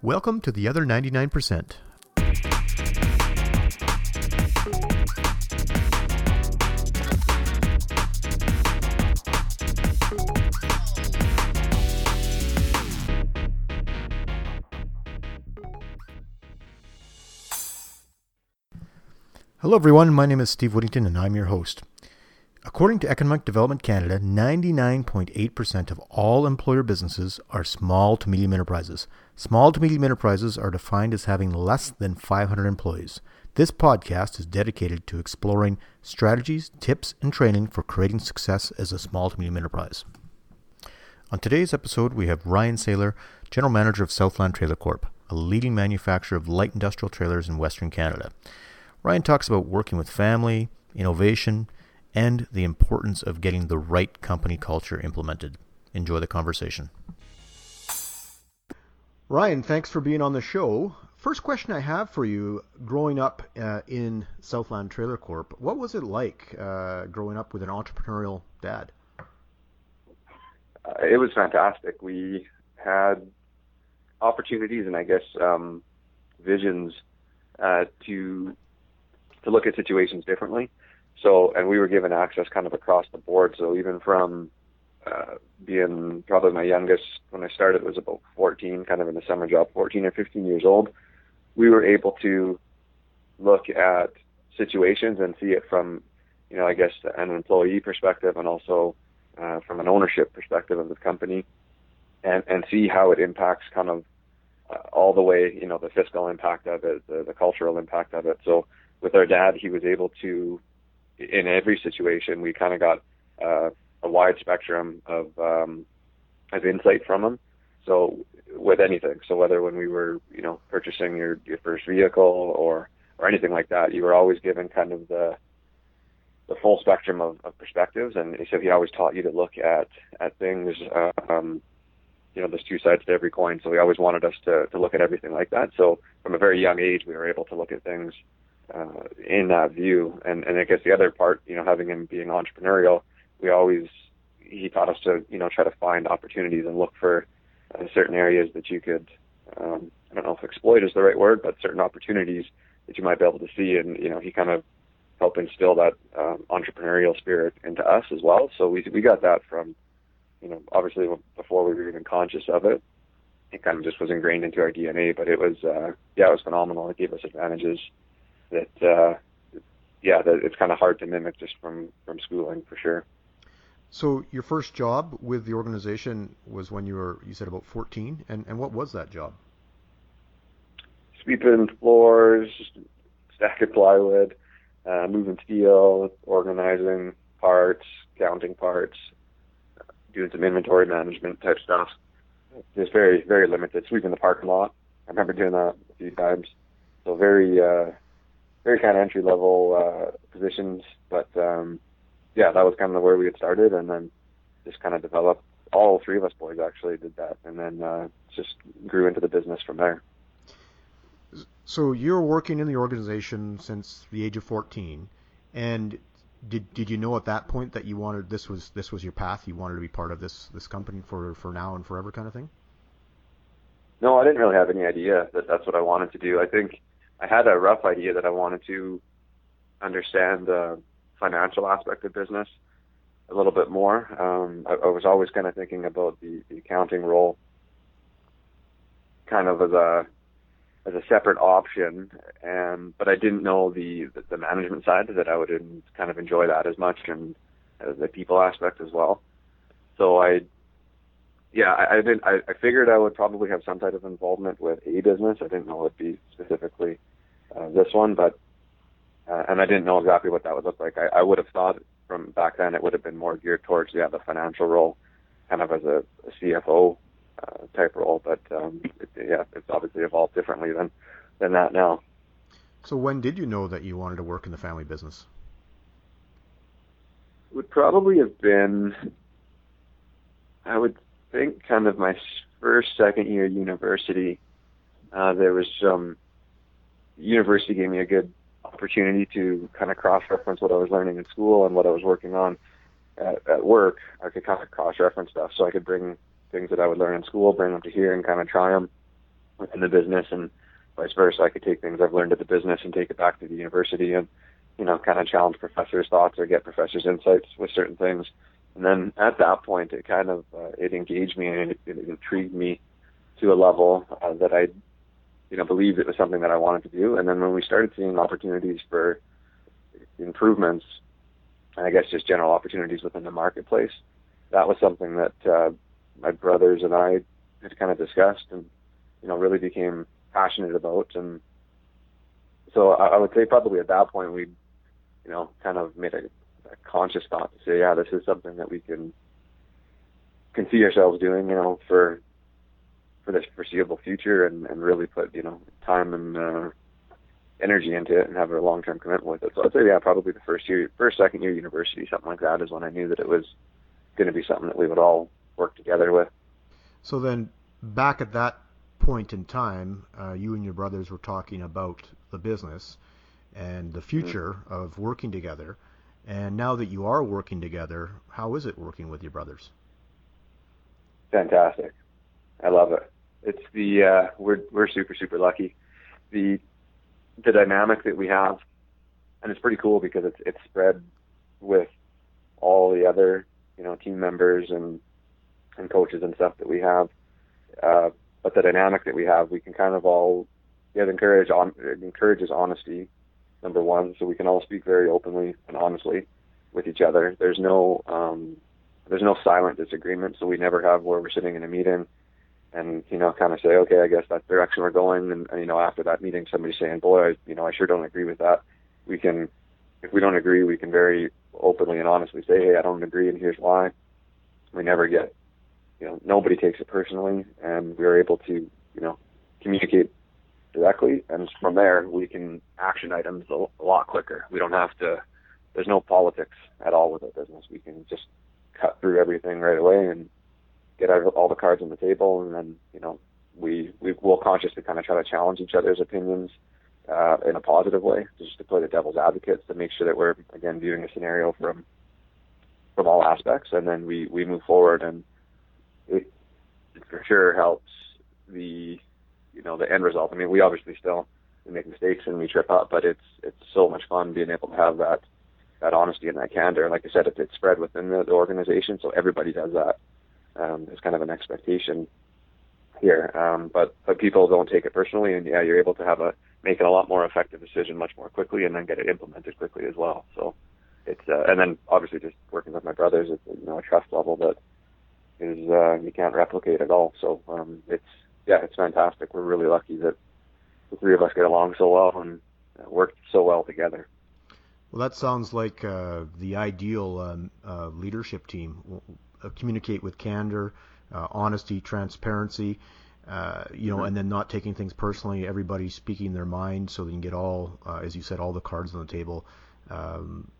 Welcome to the other 99%. Hello, everyone. My name is Steve Whittington, and I'm your host. According to Economic Development Canada, 99.8% of all employer businesses are small to medium enterprises. Small to medium enterprises are defined as having less than 500 employees. This podcast is dedicated to exploring strategies, tips, and training for creating success as a small to medium enterprise. On today's episode, we have Ryan Sailor, General Manager of Southland Trailer Corp., a leading manufacturer of light industrial trailers in Western Canada. Ryan talks about working with family, innovation, and the importance of getting the right company culture implemented. Enjoy the conversation. Ryan, thanks for being on the show. First question I have for you growing up uh, in Southland Trailer Corp, what was it like uh, growing up with an entrepreneurial dad? Uh, it was fantastic. We had opportunities and I guess um, visions uh, to to look at situations differently. So, and we were given access kind of across the board. So even from uh, being probably my youngest when I started was about 14, kind of in the summer job, 14 or 15 years old, we were able to look at situations and see it from, you know, I guess an employee perspective and also uh, from an ownership perspective of the company, and and see how it impacts kind of uh, all the way, you know, the fiscal impact of it, the, the cultural impact of it. So with our dad, he was able to, in every situation, we kind of got uh, a wide spectrum of um, of insight from him. So with anything, so whether when we were, you know, purchasing your your first vehicle or or anything like that, you were always given kind of the the full spectrum of, of perspectives, and so he always taught you to look at at things. Um, you know, there's two sides to every coin, so he always wanted us to to look at everything like that. So from a very young age, we were able to look at things uh, in that view. And, and I guess the other part, you know, having him being entrepreneurial, we always, he taught us to, you know, try to find opportunities and look for uh, certain areas that you could, um, I don't know if exploit is the right word, but certain opportunities that you might be able to see. And, you know, he kind of helped instill that um, entrepreneurial spirit into us as well. So we, we got that from, you know, obviously before we were even conscious of it. It kind of just was ingrained into our DNA, but it was, uh, yeah, it was phenomenal. It gave us advantages that uh, yeah, that it's kind of hard to mimic just from from schooling for sure. So your first job with the organization was when you were you said about 14, and and what was that job? Sweeping floors, stacking plywood, uh, moving steel, organizing parts, counting parts, doing some inventory management type stuff. Just very very limited. Sweeping the parking lot. I remember doing that a few times. So very uh, very kind of entry level uh, positions, but um, yeah, that was kind of where we had started, and then just kind of developed. All three of us boys actually did that, and then uh, just grew into the business from there. So you're working in the organization since the age of 14, and did did you know at that point that you wanted this was this was your path? You wanted to be part of this this company for for now and forever kind of thing? No, I didn't really have any idea that that's what I wanted to do. I think I had a rough idea that I wanted to understand the financial aspect of business a little bit more. Um, I, I was always kind of thinking about the, the accounting role kind of as a as a separate option, and but I didn't know the the, management side that I would kind of enjoy that as much and uh, the people aspect as well. So I yeah, I, I didn't. I, I figured I would probably have some type of involvement with a business. I didn't know it would be specifically uh, this one, but uh, and I didn't know exactly what that would look like. I, I would have thought from back then it would have been more geared towards yeah the financial role, kind of as a, a CFO uh, type role. But um, it, yeah, it's obviously evolved differently than than that now. So when did you know that you wanted to work in the family business? It would probably have been, I would think kind of my first, second year university, uh, there was some, university gave me a good opportunity to kind of cross-reference what I was learning in school and what I was working on at, at work. I could kind of cross-reference stuff so I could bring things that I would learn in school, bring them to here and kind of try them. in the business and vice versa. I could take things I've learned at the business and take it back to the university and, you know, kind of challenge professors' thoughts or get professors' insights with certain things. And then at that point, it kind of uh, it engaged me and it, it intrigued me to a level uh, that I, you know, believed it was something that I wanted to do. And then when we started seeing opportunities for improvements, and I guess just general opportunities within the marketplace, that was something that uh, my brothers and I had kind of discussed and, you know, really became passionate about. And so I, I would say probably at that point we, you know, kind of made a, a conscious thought to say, yeah, this is something that we can can see ourselves doing, you know, for for this foreseeable future, and and really put you know time and uh, energy into it, and have a long term commitment with it. So I'd say, yeah, probably the first year, first second year university, something like that, is when I knew that it was going to be something that we would all work together with. So then, back at that point in time, uh, you and your brothers were talking about the business and the future mm-hmm. of working together. And now that you are working together, how is it working with your brothers? Fantastic. I love it. It's the uh, we're we're super super lucky. The the dynamic that we have, and it's pretty cool because it's it's spread with all the other you know team members and and coaches and stuff that we have. Uh, but the dynamic that we have, we can kind of all it encourage on it encourages honesty, number one, so we can all speak very openly and honestly with each other. There's no um, there's no silent disagreement, so we never have where we're sitting in a meeting and you know kind of say, okay, I guess that's the direction we're going, and, and you know after that meeting, somebody saying, boy, I, you know I sure don't agree with that. We can, if we don't agree, we can very openly and honestly say, hey, I don't agree, and here's why. We never get you know, nobody takes it personally, and we are able to, you know, communicate directly, and from there we can action items a, lot quicker. We don't have to. There's no politics at all with our business. We can just cut through everything right away and get out all the cards on the table, and then you know we we will consciously kind of try to challenge each other's opinions uh, in a positive way, just to play the devil's advocates to make sure that we're again viewing a scenario from from all aspects, and then we we move forward and it, it for sure helps the you know the end result. I mean, we obviously still make mistakes and we trip up, but it's it's so much fun being able to have that that honesty and that candor. And like I said, it, it's spread within the, the organization, so everybody does that. Um, there's kind of an expectation here, um, but but people don't take it personally, and yeah, you're able to have a make it a lot more effective decision much more quickly, and then get it implemented quickly as well. So it's uh, and then obviously just working with my brothers, it's you know a trust level that is uh, you can't replicate at all. So um, it's yeah, it's fantastic. We're really lucky that the three of us get along so well and uh, work so well together. Well, that sounds like uh, the ideal um, uh, leadership team. Uh, communicate with candor, uh, honesty, transparency. Uh, you know, mm-hmm. and then not taking things personally. Everybody speaking their mind, so they can get all, uh, as you said, all the cards on the table. Um,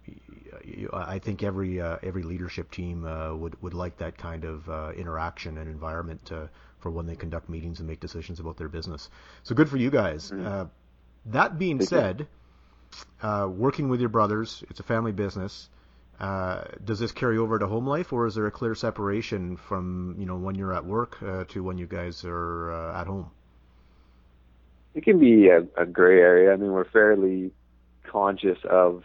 I think every uh, every leadership team uh, would would like that kind of uh, interaction and environment for when they conduct meetings and make decisions about their business. So good for you guys. Mm-hmm. Uh, that being Thank said, uh, working with your brothers, it's a family business. Uh, does this carry over to home life, or is there a clear separation from you know when you're at work to when you guys are at home? It can be a, a gray area. I mean, we're fairly conscious of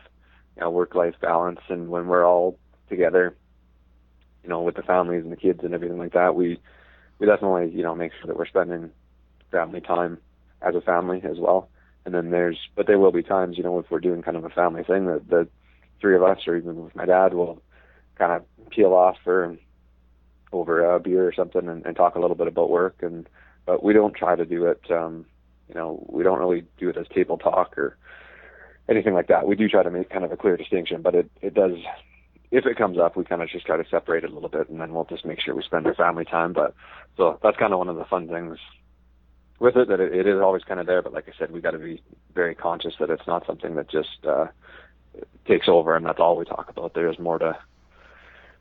you know, work-life balance, and when we're all together, you know, with the families and the kids and everything like that, we we definitely you know make sure that we're spending family time as a family as well. And then there's, but there will be times, you know, if we're doing kind of a family thing, that the three of us, or even with my dad, will kind of peel off for over a beer or something and, and talk a little bit about work. And but we don't try to do it. um you know, we don't really do it as table talk or anything like that. We do try to make kind of a clear distinction, but it, it does, if it comes up, we kind of just try to separate it a little bit and then we'll just make sure we spend our family time. But so that's kind of one of the fun things with it that it, it is always kind of there. But like I said, we got to be very conscious that it's not something that just, uh, takes over and that's all we talk about. There's more to,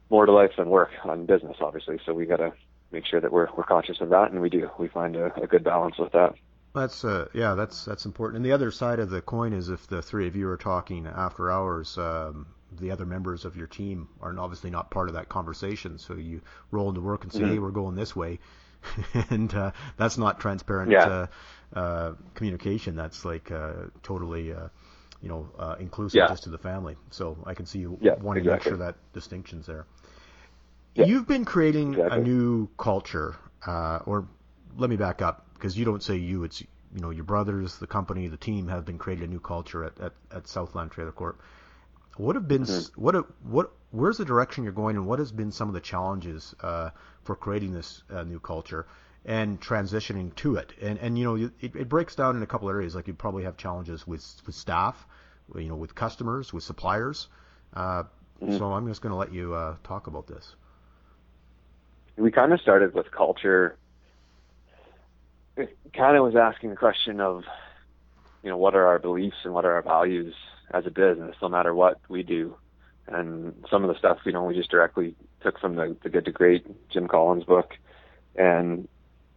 more to life than work on business, obviously. So we got to make sure that we're, we're conscious of that and we do, we find a, a good balance with that. That's uh, yeah, that's that's important. And the other side of the coin is if the three of you are talking after hours, um, the other members of your team are obviously not part of that conversation. So you roll into work and say, mm-hmm. "Hey, we're going this way." and uh, that's not transparent Yeah. uh, uh, communication. That's like uh, totally, uh, you know, uh, inclusive Yeah. just to the family. So I can see you Yeah, wanting to make sure that distinction's there. You've been creating a new culture, uh, or let me back up because you don't say you. It's you know your brothers, the company, the team have been creating a new culture at, at, at Southland Trailer Corp. What have been s what what where's the direction you're going, and what has been some of the challenges uh, for creating this uh, new culture and transitioning to it? And and you know it, it breaks down in a couple of areas. Like you probably have challenges with with staff, you know, with customers, with suppliers. Uh, So I'm just going to let you uh, talk about this. we kind of started with culture. It kind of was asking the question of, you know, what are our beliefs and what are our values as a business, no matter what we do. And some of the stuff, you know, we just directly took from the, the Good to Great Jim Collins book. And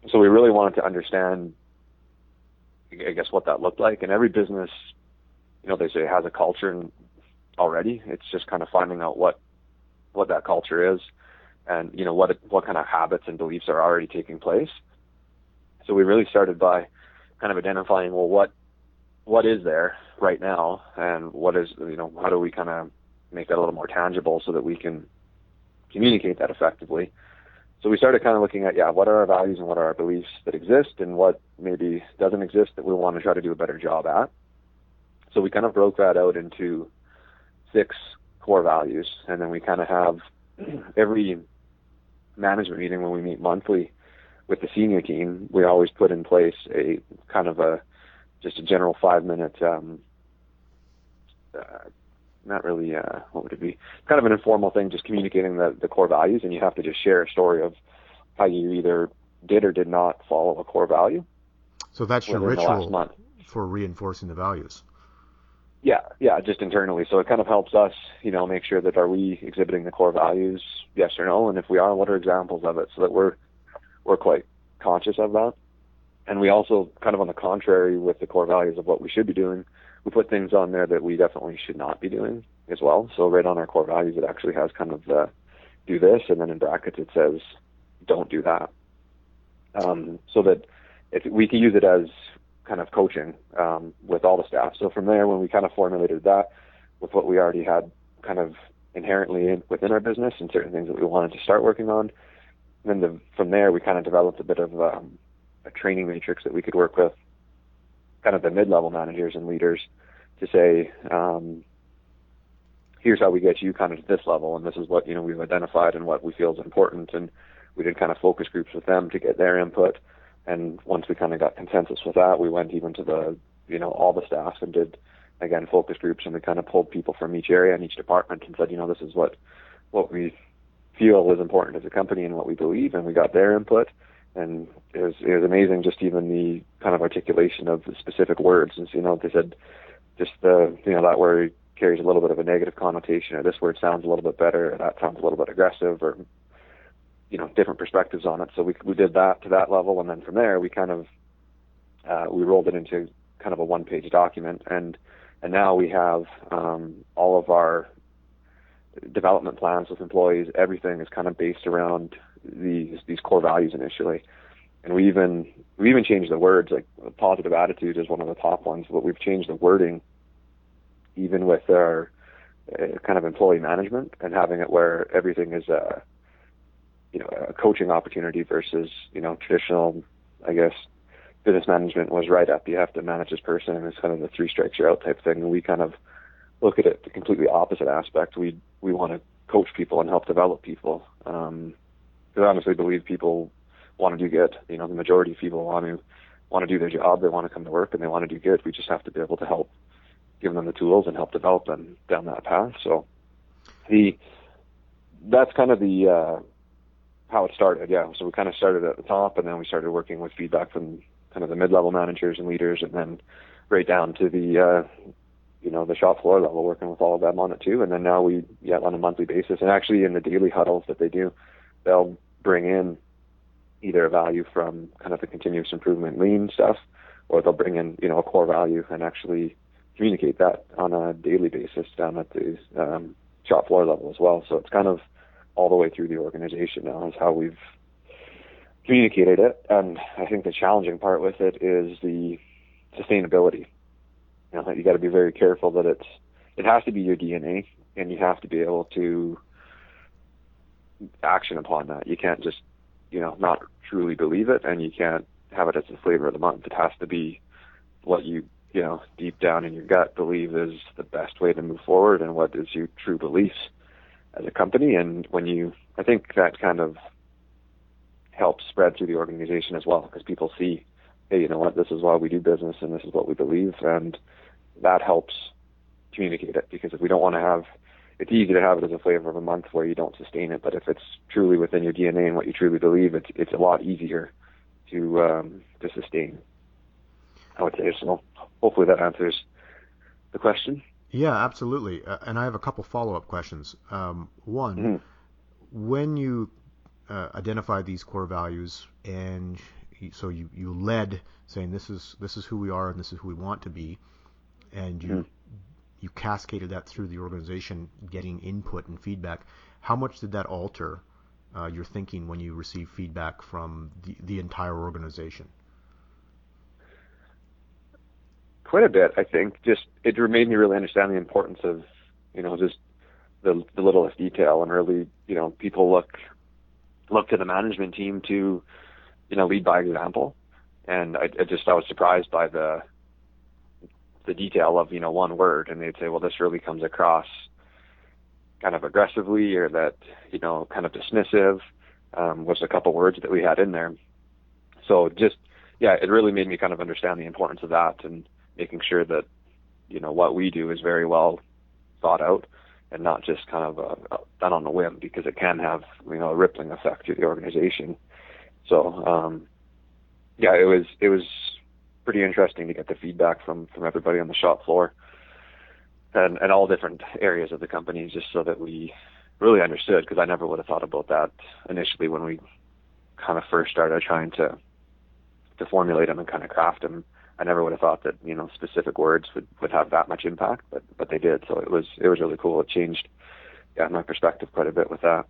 so we really wanted to understand, I guess, what that looked like. And every business, you know, they say has a culture already. It's just kind of finding out what, what that culture is and you know what what kind of habits and beliefs are already taking place. So we really started by kind of identifying well what what is there right now and what is you know how do we kind of make that a little more tangible so that we can communicate that effectively. So we started kind of looking at yeah what are our values and what are our beliefs that exist and what maybe doesn't exist that we want to try to do a better job at. So we kind of broke that out into six core values and then we kind of have every management meeting when we meet monthly with the senior team, we always put in place a kind of a just a general five minute um uh, not really uh what would it be kind of an informal thing just communicating the the core values and you have to just share a story of how you either did or did not follow a core value So that's your within the last ritual for reinforcing the values. Yeah, yeah, just internally. So it kind of helps us, you know, make sure that are we exhibiting the core values, yes or no, and if we are, what are examples of it, so that we're we're quite conscious of that. And we also kind of on the contrary with the core values of what we should be doing, we put things on there that we definitely should not be doing as well. So right on our core values, it actually has kind of the do this, and then in brackets it says don't do that. Um, so that if we can use it as kind of coaching um, with all the staff. So from there, when we kind of formulated that with what we already had kind of inherently in, within our business and certain things that we wanted to start working on, then the, from there we kind of developed a bit of um, a training matrix that we could work with kind of the mid-level managers and leaders to say, um, here's how we get you kind of to this level, and this is what you know we've identified and what we feel is important, and we did kind of focus groups with them to get their input. And once we kind of got consensus with that, we went even to the, you know, all the staff and did, again, focus groups and we kind of pulled people from each area and each department and said, you know, this is what, what we feel is important as a company and what we believe. And we got their input. And it was, it was amazing just even the kind of articulation of the specific words. And, so, you know, they said just the, you know, that word carries a little bit of a negative connotation or this word sounds a little bit better or that sounds a little bit aggressive or you know different perspectives on it. So we we did that to that level, and then from there we kind of uh, we rolled it into kind of a one page document, and and now we have um, all of our development plans with employees. Everything is kind of based around these these core values initially, and we even we even changed the words. Like positive attitude is one of the top ones, but we've changed the wording even with our uh, kind of employee management and having it where everything is. a you know a coaching opportunity versus you know traditional I guess business management was right up you have to manage this person and it's kind of the three strikes you're out type thing and we kind of look at it the completely opposite aspect we we want to coach people and help develop people um I honestly believe people want to do good you know the majority of people want to want to do their job they want to come to work and they want to do good we just have to be able to help give them the tools and help develop them down that path so the that's kind of the uh how it started. Yeah, so we kind of started at the top, and then we started working with feedback from kind of the mid-level managers and leaders, and then right down to the uh, you know the shop floor level, working with all of them on it too. And then now we yeah on a monthly basis, and actually in the daily huddles that they do, they'll bring in either a value from kind of the continuous improvement lean stuff, or they'll bring in you know a core value and actually communicate that on a daily basis down at the um, shop floor level as well. So it's kind of all the way through the organization now is how we've communicated it, and I think the challenging part with it is the sustainability. You know, you got to be very careful that it's it has to be your DNA, and you have to be able to action upon that. You can't just you know not truly believe it, and you can't have it as the flavor of the month. It has to be what you you know deep down in your gut believe is the best way to move forward, and what is your true beliefs as a company. And when you, I think that kind of helps spread through the organization as well, because people see, hey, you know what, this is why we do business, and this is what we believe, and that helps communicate it. Because if we don't want to have it's easy to have it as a flavor of a month where you don't sustain it, but if it's truly within your DNA and what you truly believe, it's it's a lot easier to um, to sustain. I would say so. Hopefully that answers the question. Yeah, absolutely. Uh, and I have a couple follow-up questions. Um, one, mm-hmm. when you uh, identified these core values, and so you, you led saying this is this is who we are and this is who we want to be, and you mm-hmm. You cascaded that through the organization, getting input and feedback. How much did that alter uh, your thinking when you received feedback from the, the entire organization? quite a bit. I think just it made me really understand the importance of you know just the the littlest detail and really you know people look look to the management team to you know lead by example, and I, I just I was surprised by the the detail of you know one word, and they'd say, well, this really comes across kind of aggressively or that you know kind of dismissive um, was a couple words that we had in there. So just yeah, it really made me kind of understand the importance of that and making sure that you know what we do is very well thought out and not just kind of a, a, done on a whim because it can have you know a rippling effect to the organization. So um, yeah, it was it was pretty interesting to get the feedback from from everybody on the shop floor and and all different areas of the company just so that we really understood because I never would have thought about that initially when we kind of first started trying to to formulate them and kind of craft them I never would have thought that you know specific words would would have that much impact, but but they did. So it was it was really cool. It changed yeah my perspective quite a bit with that.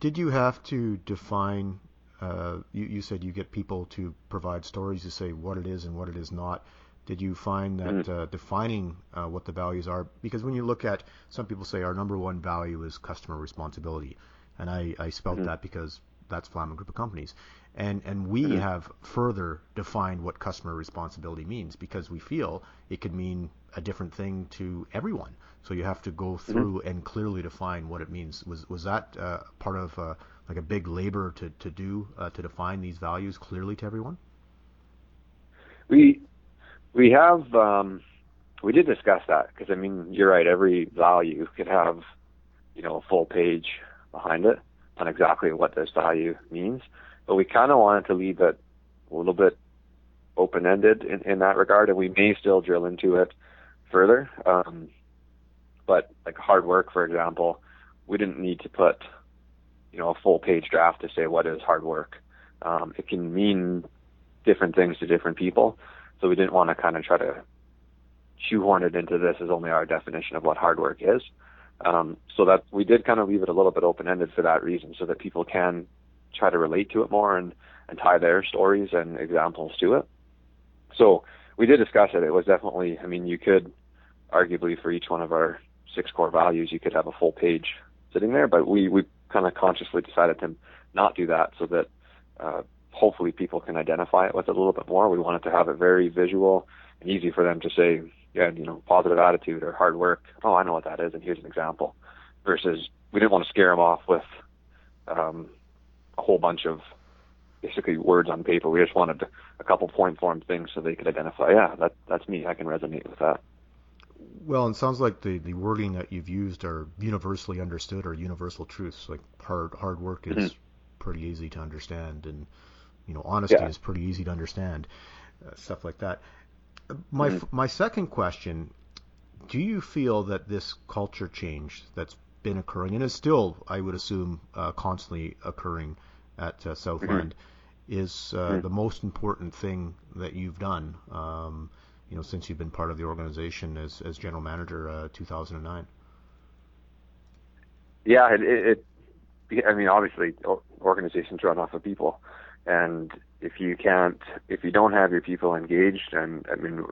Did you have to define? Uh, you, you said you get people to provide stories to say what it is and what it is not. Did you find that mm-hmm. uh, defining uh, what the values are? Because when you look at, some people say our number one value is customer responsibility, and I, I spelled mm-hmm. that because that's Flaman Group of Companies. And, and we mm-hmm. have further defined what customer responsibility means because we feel it could mean a different thing to everyone. So you have to go mm-hmm. through and clearly define what it means. Was was that uh, part of uh, like a big labor to to do uh, to define these values clearly to everyone? We we have um, we did discuss that because I mean you're right. Every value could have you know a full page behind it on exactly what this value means but we kind of wanted to leave it a little bit open ended in, in that regard, and we may still drill into it further. Um, but like hard work, for example, we didn't need to put you know a full page draft to say what is hard work. Um, it can mean different things to different people, so we didn't want to kind of try to shoehorn it into this as only our definition of what hard work is. Um, so that we did kind of leave it a little bit open ended for that reason, so that people can try to relate to it more and, and tie their stories and examples to it. So we did discuss it. It was definitely, I mean, you could arguably for each one of our six core values, you could have a full page sitting there, but we, we kind of consciously decided to not do that so that uh, hopefully people can identify it with it a little bit more. We wanted to have it very visual and easy for them to say, yeah, you know, positive attitude or hard work. Oh, I know what that is, and here's an example. Versus, we didn't want to scare them off with, um, a whole bunch of basically words on paper. We just wanted a couple point form things so they could identify, yeah, that that's me. I can resonate with that. Well, it sounds like the, the wording that you've used are universally understood or universal truths. Like hard hard work is mm-hmm. pretty easy to understand, and you know honesty yeah. is pretty easy to understand. Uh, stuff like that. My mm-hmm. my second question: Do you feel that this culture change that's been occurring and is still, I would assume, uh, constantly occurring at uh, Southland, mm-hmm. is uh, mm-hmm. the most important thing that you've done. Um, you know, since you've been part of the organization as as general manager, uh, 2009. Yeah, it, it. I mean, obviously, organizations run off of people, And if you can't, if you don't have your people engaged, and I mean,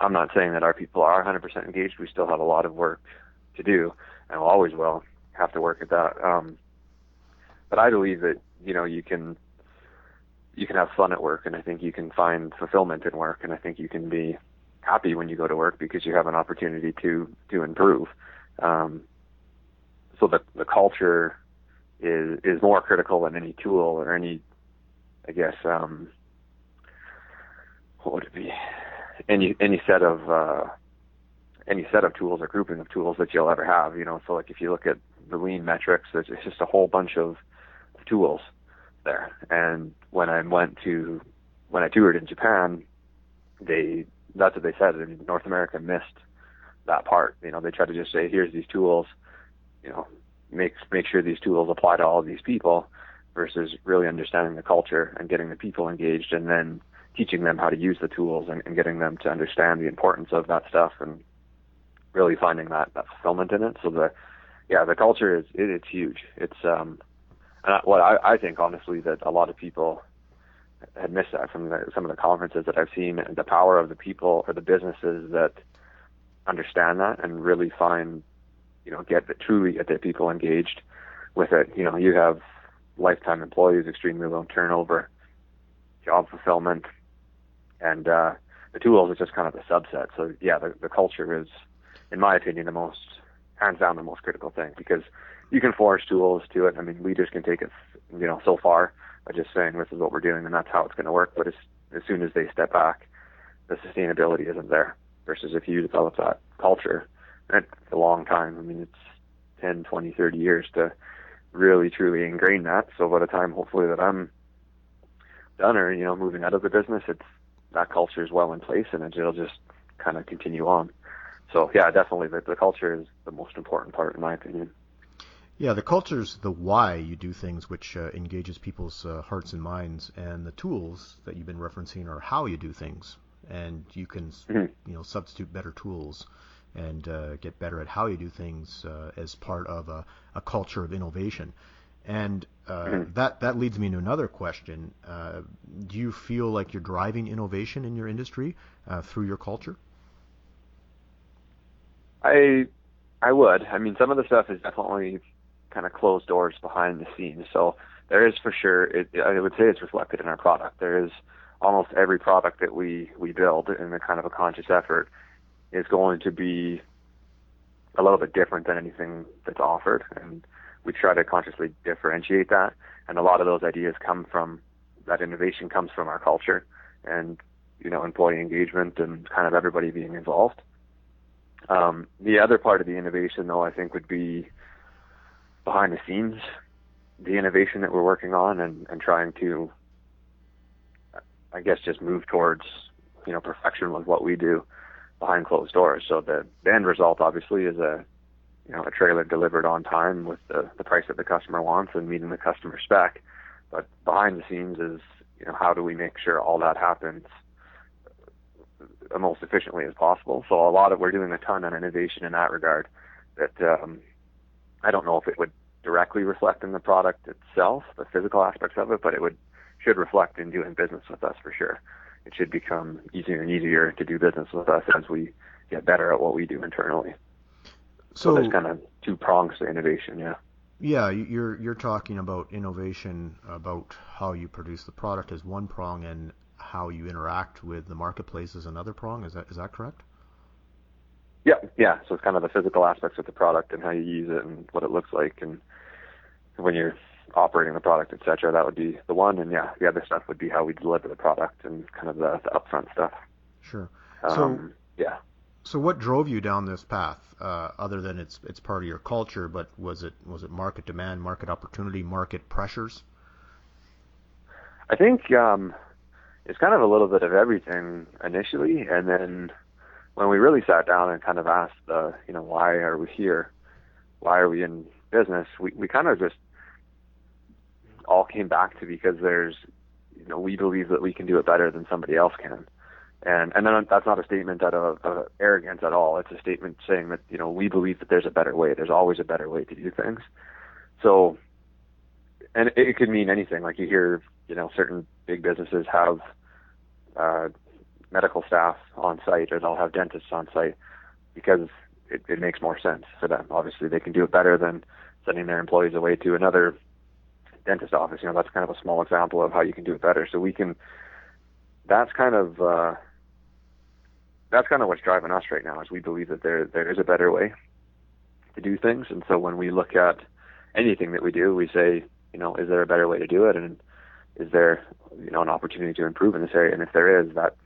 I'm not saying that our people are 100% engaged. We still have a lot of work to do, and we'll always will have to work at that. Um, but I believe that you know you can you can have fun at work, and I think you can find fulfillment in work, and I think you can be happy when you go to work because you have an opportunity to to improve. Um, so the the culture is is more critical than any tool or any, I guess, um, what would it be? Any any set of uh, any set of tools or grouping of tools that you'll ever have. You know, so like if you look at the lean metrics, it's just a whole bunch of tools there. And when I went to when I toured in Japan, they that's what they said. Mean, North America missed that part. You know, they tried to just say, here's these tools. You know, make make sure these tools apply to all of these people, versus really understanding the culture and getting the people engaged, and then teaching them how to use the tools and, and getting them to understand the importance of that stuff and really finding that that fulfillment in it. So the yeah, the culture is it, it's huge. It's um, and what I, I think honestly that a lot of people had missed that from the, some of the conferences that I've seen. And the power of the people or the businesses that understand that and really find, you know, get the, truly get their people engaged with it. You know, you have lifetime employees, extremely low turnover, job fulfillment, and uh, the tools is just kind of a subset. So yeah, the, the culture is, in my opinion, the most hands down the most critical thing because you can force tools to it. I mean, leaders can take it, you know, so far by just saying this is what we're doing and that's how it's going to work. But as as soon as they step back, the sustainability isn't there. Versus if you develop that culture, it's a long time. I mean, it's 10, 20, 30 years to really truly ingrain that. So by the time hopefully that I'm done or you know moving out of the business, it's that culture is well in place and it'll just kind of continue on. So yeah, definitely the, the culture is the most important part in my opinion. Yeah, the culture is the why you do things, which uh, engages people's uh, hearts and minds, and the tools that you've been referencing are how you do things, and you can mm-hmm. you know substitute better tools and uh, get better at how you do things uh, as part of a, a, culture of innovation. And uh, mm-hmm. that that leads me to another question: uh, Do you feel like you're driving innovation in your industry through your culture? I I would. I mean, some of the stuff is definitely kind of closed doors behind the scenes. So there is for sure. It, I would say it's reflected in our product. There is almost every product that we we build in a kind of a conscious effort is going to be a little bit different than anything that's offered, and we try to consciously differentiate that. And a lot of those ideas come from that innovation comes from our culture and you know employee engagement and kind of everybody being involved. Um, the other part of the innovation, though, I think would be behind the scenes, the innovation that we're working on and, and trying to, I guess, just move towards, you know, perfection with what we do behind closed doors. So the, the end result obviously is a, you know, a trailer delivered on time with the, the price that the customer wants and meeting the customer spec. But behind the scenes is, you know, how do we make sure all that happens most efficiently as possible? So a lot of we're doing a ton on innovation in that regard. That um, I don't know if it would directly reflect in the product itself, the physical aspects of it, but it would should reflect in doing business with us for sure. It should become easier and easier to do business with us as we get better at what we do internally. So, so there's kind of two prongs to innovation, yeah. Yeah, you're you're talking about innovation about how you produce the product as one prong, and how you interact with the marketplace as another prong. Is that is that correct? Yeah, yeah. So it's kind of the physical aspects of the product and how you use it and what it looks like, and when you're operating the product, etc. That would be the one, and yeah, the other stuff would be how we deliver the product and kind of the, the upfront stuff. Sure. So um, yeah. So what drove you down this path, uh, other than it's it's part of your culture? But was it was it market demand, market opportunity, market pressures? I think um, it's kind of a little bit of everything initially, and then when we really sat down and kind of asked the, you know, why are we here? Why are we in business? We we kind of just all came back to because there's, you know, we believe that we can do it better than somebody else can. And and then that's not a statement out of, of arrogance at all. It's a statement saying that you know we believe that there's a better way. There's always a better way to do things. So, and it, it could mean anything. Like you hear you know, certain big businesses have uh, medical staff on site, or they'll have dentists on site because it, it makes more sense for them. Obviously, they can do it better than sending their employees away to another dentist office. You know, that's kind of a small example of how you can do it better. So we can. That's kind of uh, that's kind of what's driving us right now. Is we believe that there there is a better way to do things, and so when we look at anything that we do, we say, you know, is there a better way to do it, and is there you know an opportunity to improve in this area? And if there is, that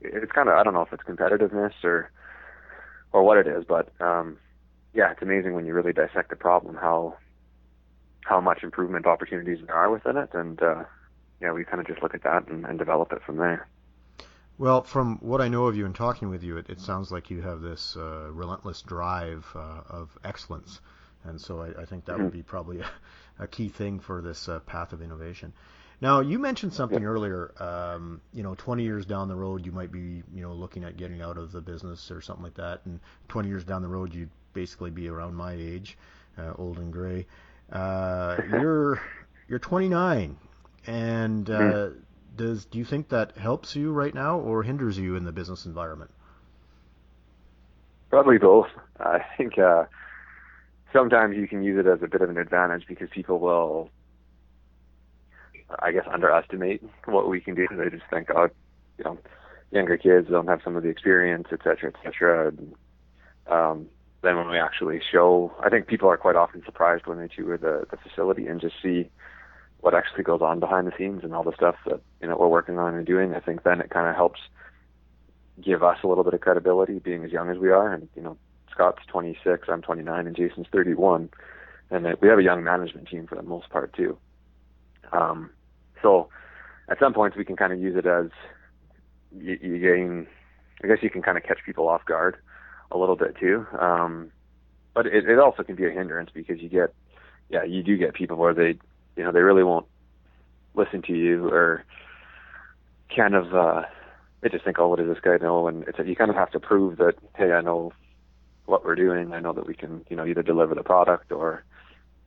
it's kind of I don't know if it's competitiveness or or what it is, but um, yeah, it's amazing when you really dissect the problem how how much improvement opportunities there are within it, and uh, yeah, we kind of just look at that and, and develop it from there. Well, from what I know of you and talking with you, it, it sounds like you have this uh, relentless drive uh, of excellence, and so I, I think that mm-hmm. would be probably a, a, key thing for this uh, path of innovation. Now, you mentioned something yeah. earlier. Um, you know, 20 years down the road, you might be, you know, looking at getting out of the business or something like that. And 20 years down the road, you'd basically be around my age, uh, old and gray. Uh, you're you're 29, and uh, mm-hmm. does do you think that helps you right now or hinders you in the business environment? Probably both. I think uh, sometimes you can use it as a bit of an advantage because people will I guess, underestimate what we can do. They just think, oh, you know, younger kids don't have some of the experience, et cetera, et cetera. And, um, then when we actually show, I think people are quite often surprised when they tour the, the facility and just see what actually goes on behind the scenes and all the stuff that you know we're working on and doing. I think then it kind of helps give us a little bit of credibility, being as young as we are. And you know, Scott's 26, I'm 29, and Jason's 31, and we have a young management team for the most part too. Um, so at some points we can kind of use it as you, you gain, I guess you can kind of catch people off guard a little bit too. Um, but it, it also can be a hindrance because you get, yeah, you do get people where they, you know, they really won't listen to you or kind of, uh, they just think, oh, what does this guy know? And it's you kind of have to prove that, hey, I know what we're doing. I know that we can, you know, either deliver the product or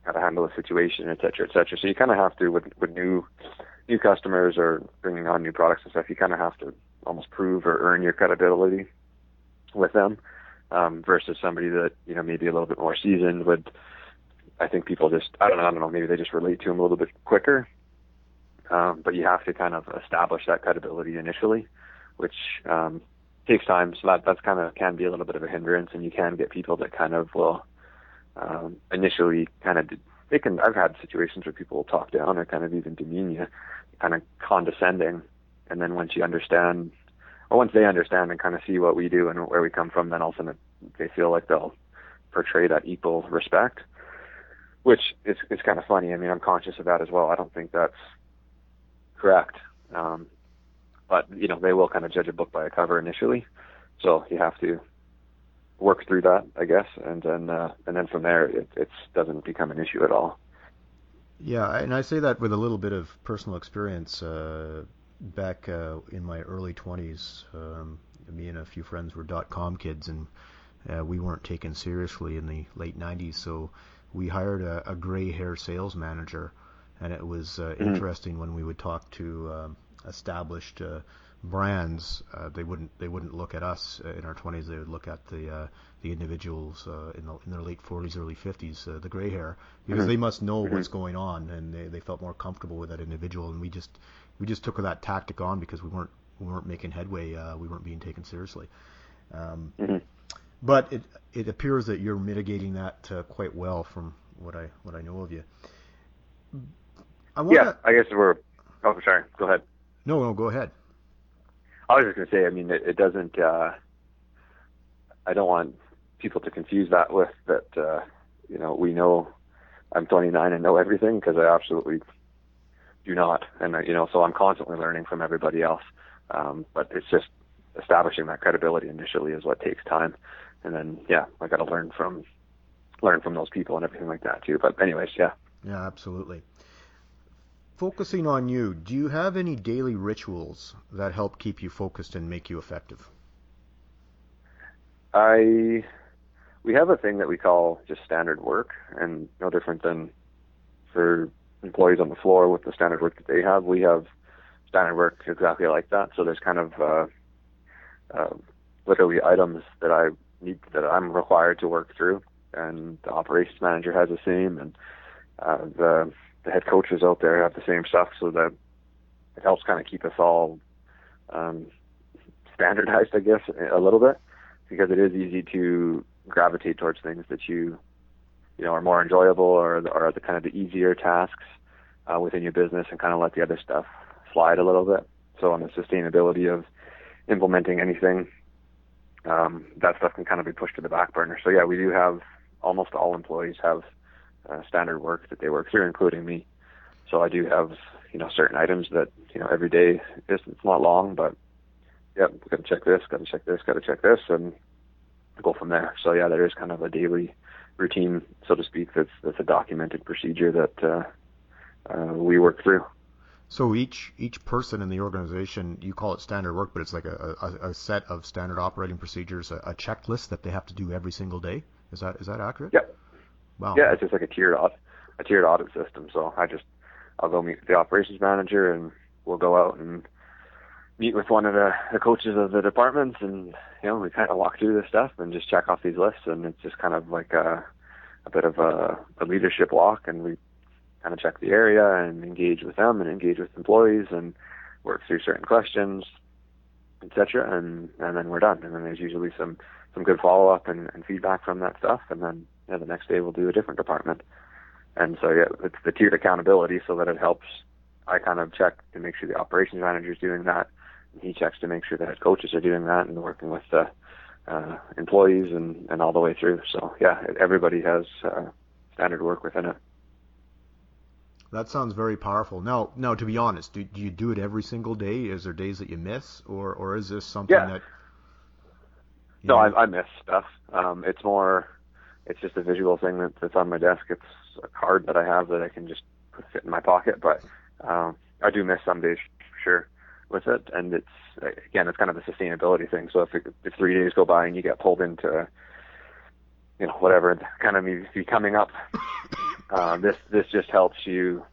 how to handle a situation, et cetera, et cetera. So you kind of have to with with new new customers or bringing on new products and stuff. You kind of have to almost prove or earn your credibility with them um, versus somebody that you know maybe a little bit more seasoned would. I think people just I don't know I don't know maybe they just relate to them a little bit quicker. Um, but you have to kind of establish that credibility initially, which um, takes time. So that that's kind of can be a little bit of a hindrance, and you can get people that kind of will um, initially kind of they can. I've had situations where people will talk down or kind of even demean you, kind of condescending, and then once you understand, or once they understand and kind of see what we do and where we come from, then all of a sudden they feel like they'll portray that equal respect, which is is kind of funny. I mean, I'm conscious of that as well. I don't think that's correct. Um, but you know, they will kind of judge a book by a cover initially, so you have to work through that, I guess, and then uh, and then from there it it doesn't become an issue at all. Yeah, and I say that with a little bit of personal experience. Uh, back uh, in my early 20s, um, me and a few friends were dot com kids, and uh, we weren't taken seriously in the late 90s. So we hired a, a gray hair sales manager, and it was uh, mm-hmm. interesting when we would talk to um, established uh, brands, uh, they wouldn't they wouldn't look at us uh, in our 20s. They would look at the uh, the individuals uh, in, the, in their late 40s, early 50s, uh, the gray hair, because mm-hmm. they must know mm-hmm. what's going on, and they, they felt more comfortable with that individual. And we just we just took that tactic on because we weren't we weren't making headway. Uh, we weren't being taken seriously. Um, mm-hmm. But it it appears that you're mitigating that uh, quite well from what I what I know of you. I wanna... Yeah, I guess we're. Oh, sorry. Go ahead. No, no, go ahead. I was just going to say, I mean, it, it doesn't. Uh, I don't want people to confuse that with that. Uh, you know, we know I'm 29 and know everything because I absolutely do not, and uh, you know, so I'm constantly learning from everybody else. Um, but it's just establishing that credibility initially is what takes time, and then yeah, I got to learn from learn from those people and everything like that too. But anyways, yeah. Yeah, absolutely focusing on you, do you have any daily rituals that help keep you focused and make you effective? I we have a thing that we call just standard work and no different than for employees on the floor with the standard work that they have, we have standard work exactly like that. So there's kind of uh, uh, literally items that I need that I'm required to work through, and the operations manager has the same, and uh, the the head coaches out there have the same stuff, so that it helps kind of keep us all um, standardized, I guess, a little bit, because it is easy to gravitate towards things that you you know are more enjoyable or are the kind of the easier tasks uh, within your business, and kind of let the other stuff slide a little bit. So on the sustainability of implementing anything, um, that stuff can kind of be pushed to the back burner. So yeah, we do have almost all employees have uh, standard work that they work through, including me. So I do have you know certain items that you know every day it's, it's not long, but yep, got to check this, got to check this, got to check this, and go from there. So yeah, there is kind of a daily routine, so to speak. That's that's a documented procedure that uh, uh, we work through. So each each person in the organization, you call it standard work, but it's like a, a, a set of standard operating procedures, a, a, checklist that they have to do every single day. Is that is that accurate? Yeah. Wow. Yeah, it's just like a tiered audit, a tiered audit system. So I just I'll go meet the operations manager, and we'll go out and meet with one of the, the coaches of the departments, and you know we kind of walk through this stuff and just check off these lists, and it's just kind of like a a bit of a, a leadership walk, and we kind of check the area and engage with them and engage with employees and work through certain questions, etc. And and then we're done. And then there's usually some some good follow up and, and feedback from that stuff. And then yeah, the next day we'll do a different department. And so yeah, it's the tiered accountability so that it helps. I kind of check to make sure the operations manager is doing that. And he checks to make sure that his coaches are doing that and working with the uh, employees and, and all the way through. So yeah, everybody has uh, standard work within it. That sounds very powerful. Now, now to be honest, do, do you do it every single day? Is there days that you miss, or or is this something yeah. that? No, I, I miss stuff. Um, it's more, it's just a visual thing that, that's on my desk. It's a card that I have that I can just put fit in my pocket. But um, I do miss some days, sure, with it. And it's again, it's kind of a sustainability thing. So if, it, if three days go by and you get pulled into, you know, whatever, kind of be coming up uh, this this just helps you.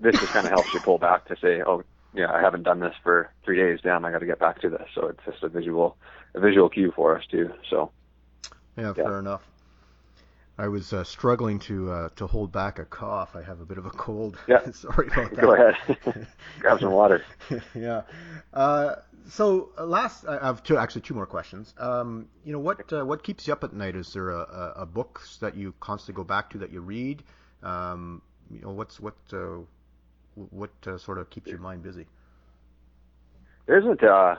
This just kind of helps you pull back to say, oh, yeah, I haven't done this for three days. Damn, I got to get back to this. So it's just a visual a visual cue for us too. So yeah, yeah. fair enough. I was uh, struggling to uh, to hold back a cough. I have a bit of a cold. Yeah. Sorry about that. Go ahead. Grab some water. yeah. Uh, so uh, last, I have two actually two more questions. Um, you know, what uh, what keeps you up at night? Is there a, a, a books that you constantly go back to that you read? Um, you know, what's what uh, what sort of keeps your mind busy? There isn't. I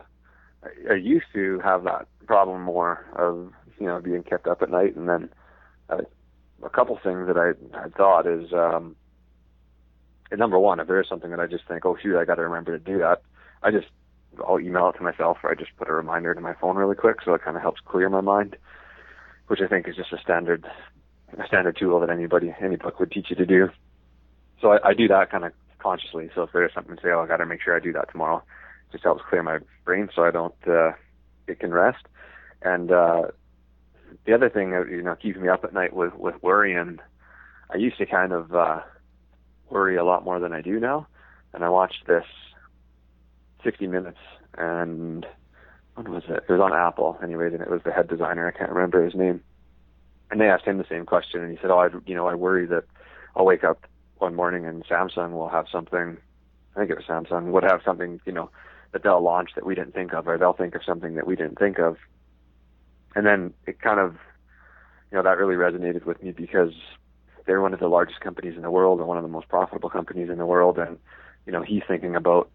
used to have that problem more of you know being kept up at night, and then a couple things that I I thought is um, number one, if there is something that I just think, oh shoot, I got to remember to do that, I just I'll email it to myself, or I just put a reminder to my phone really quick, so it kind of helps clear my mind, which I think is just a standard a standard tool that anybody any book would teach you to do. So I, I do that kind of consciously. So if there's something to say, oh, I got to make sure I do that tomorrow, it just helps clear my brain so I don't uh, it can rest. And uh, the other thing that you know keeps me up at night with with worrying, I used to kind of uh, worry a lot more than I do now. And I watched this 60 Minutes, and what was it? It was on Apple, anyways, and it was the head designer. I can't remember his name. And they asked him the same question, and he said, "Oh, I, you know, I worry that I'll wake up one morning and Samsung will have something. I think it was Samsung would have something, you know, that they'll launch that we didn't think of, or they'll think of something that we didn't think of." And then it kind of, you know, that really resonated with me because they're one of the largest companies in the world and one of the most profitable companies in the world, and you know, he's thinking about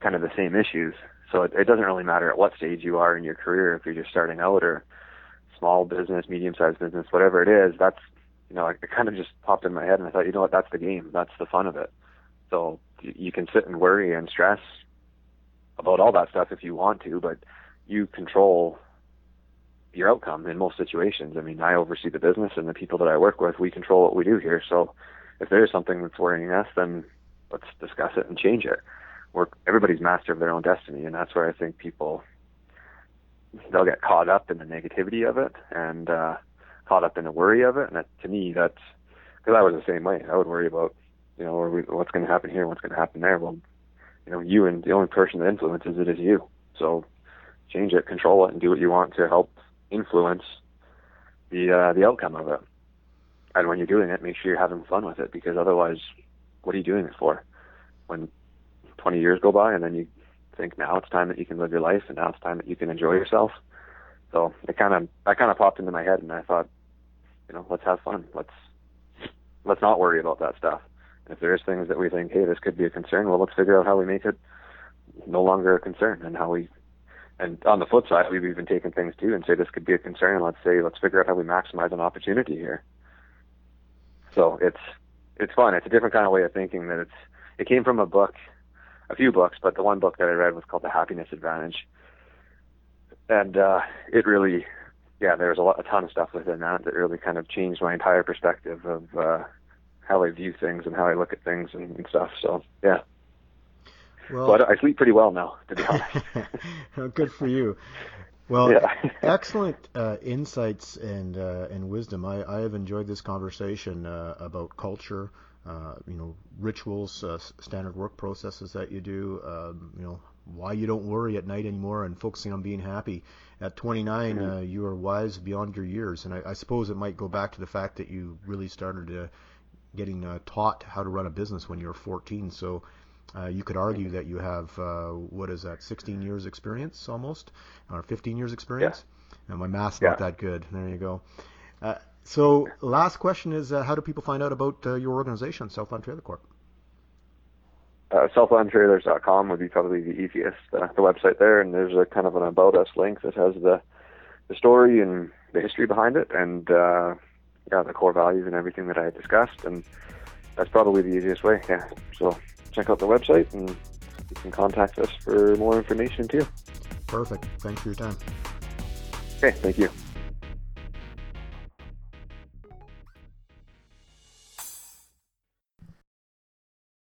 kind of the same issues. So it, it doesn't really matter at what stage you are in your career, if you're just starting out or small business, medium sized business, whatever it is, that's, you know, it kind of just popped in my head and I thought, you know what, that's the game. That's the fun of it. So you can sit and worry and stress about all that stuff if you want to, but you control your outcome in most situations. I mean, I oversee the business and the people that I work with, we control what we do here. So if there is something that's worrying us, then let's discuss it and change it we're everybody's master of their own destiny, and that's where I think people they'll get caught up in the negativity of it and uh, caught up in the worry of it. And that, to me, that's because I was the same way. I would worry about you know, we, what's going to happen here, what's going to happen there. Well, you know, you and the only person that influences it is you. So change it, control it, and do what you want to help influence the uh, the outcome of it. And when you're doing it, make sure you're having fun with it, because otherwise, what are you doing it for? When 20 years go by, and then you think now it's time that you can live your life, and now it's time that you can enjoy yourself. So it kind of that kind of popped into my head, and I thought, you know, let's have fun. Let's let's not worry about that stuff. If there's things that we think, hey, this could be a concern, well, let's figure out how we make it no longer a concern, and how we. And on the flip side, we've even taken things too and say this could be a concern. Let's say let's figure out how we maximize an opportunity here. So it's it's fun. It's a different kind of way of thinking. That it's it came from a book, a few books, but the one book that I read was called The Happiness Advantage, and uh, it really, yeah, there was a lot, a ton of stuff within that that really kind of changed my entire perspective of uh, how I view things and how I look at things and, and stuff. So yeah. Well, but I sleep pretty well now, to be honest. Good for you. Well, yeah. excellent uh, insights and uh, and wisdom. I, I have enjoyed this conversation uh, about culture, uh, you know, rituals, uh, standard work processes that you do, um, you know, why you don't worry at night anymore and focusing on being happy. At 29, mm-hmm. uh, you are wise beyond your years, and I, I, suppose it might go back to the fact that you really started uh, getting uh, taught how to run a business when you were 14. So uh, you could argue that you have uh, what is that, 16 years experience almost, or 15 years experience. Yeah. And my math's not that good. There you go. Uh, so last question is, how do people find out about your organization, Southland Trailer Corp? uh, southlandtrailers.com would be probably the easiest, uh, the website there, and there's a kind of an about us link that has the the story and the history behind it, and uh, yeah, the core values and everything that I discussed, and that's probably the easiest way. Yeah, so check out the website, and you can contact us for more information too. Perfect. Thanks for your time. Okay, thank you.